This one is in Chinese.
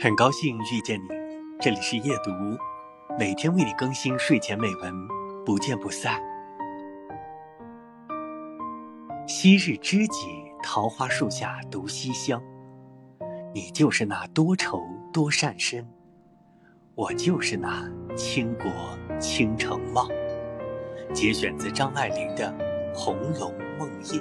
很高兴遇见你，这里是夜读，每天为你更新睡前美文，不见不散。昔日知己，桃花树下独西厢。你就是那多愁多善身，我就是那倾国倾城貌。节选自张爱玲的《红楼梦夜》。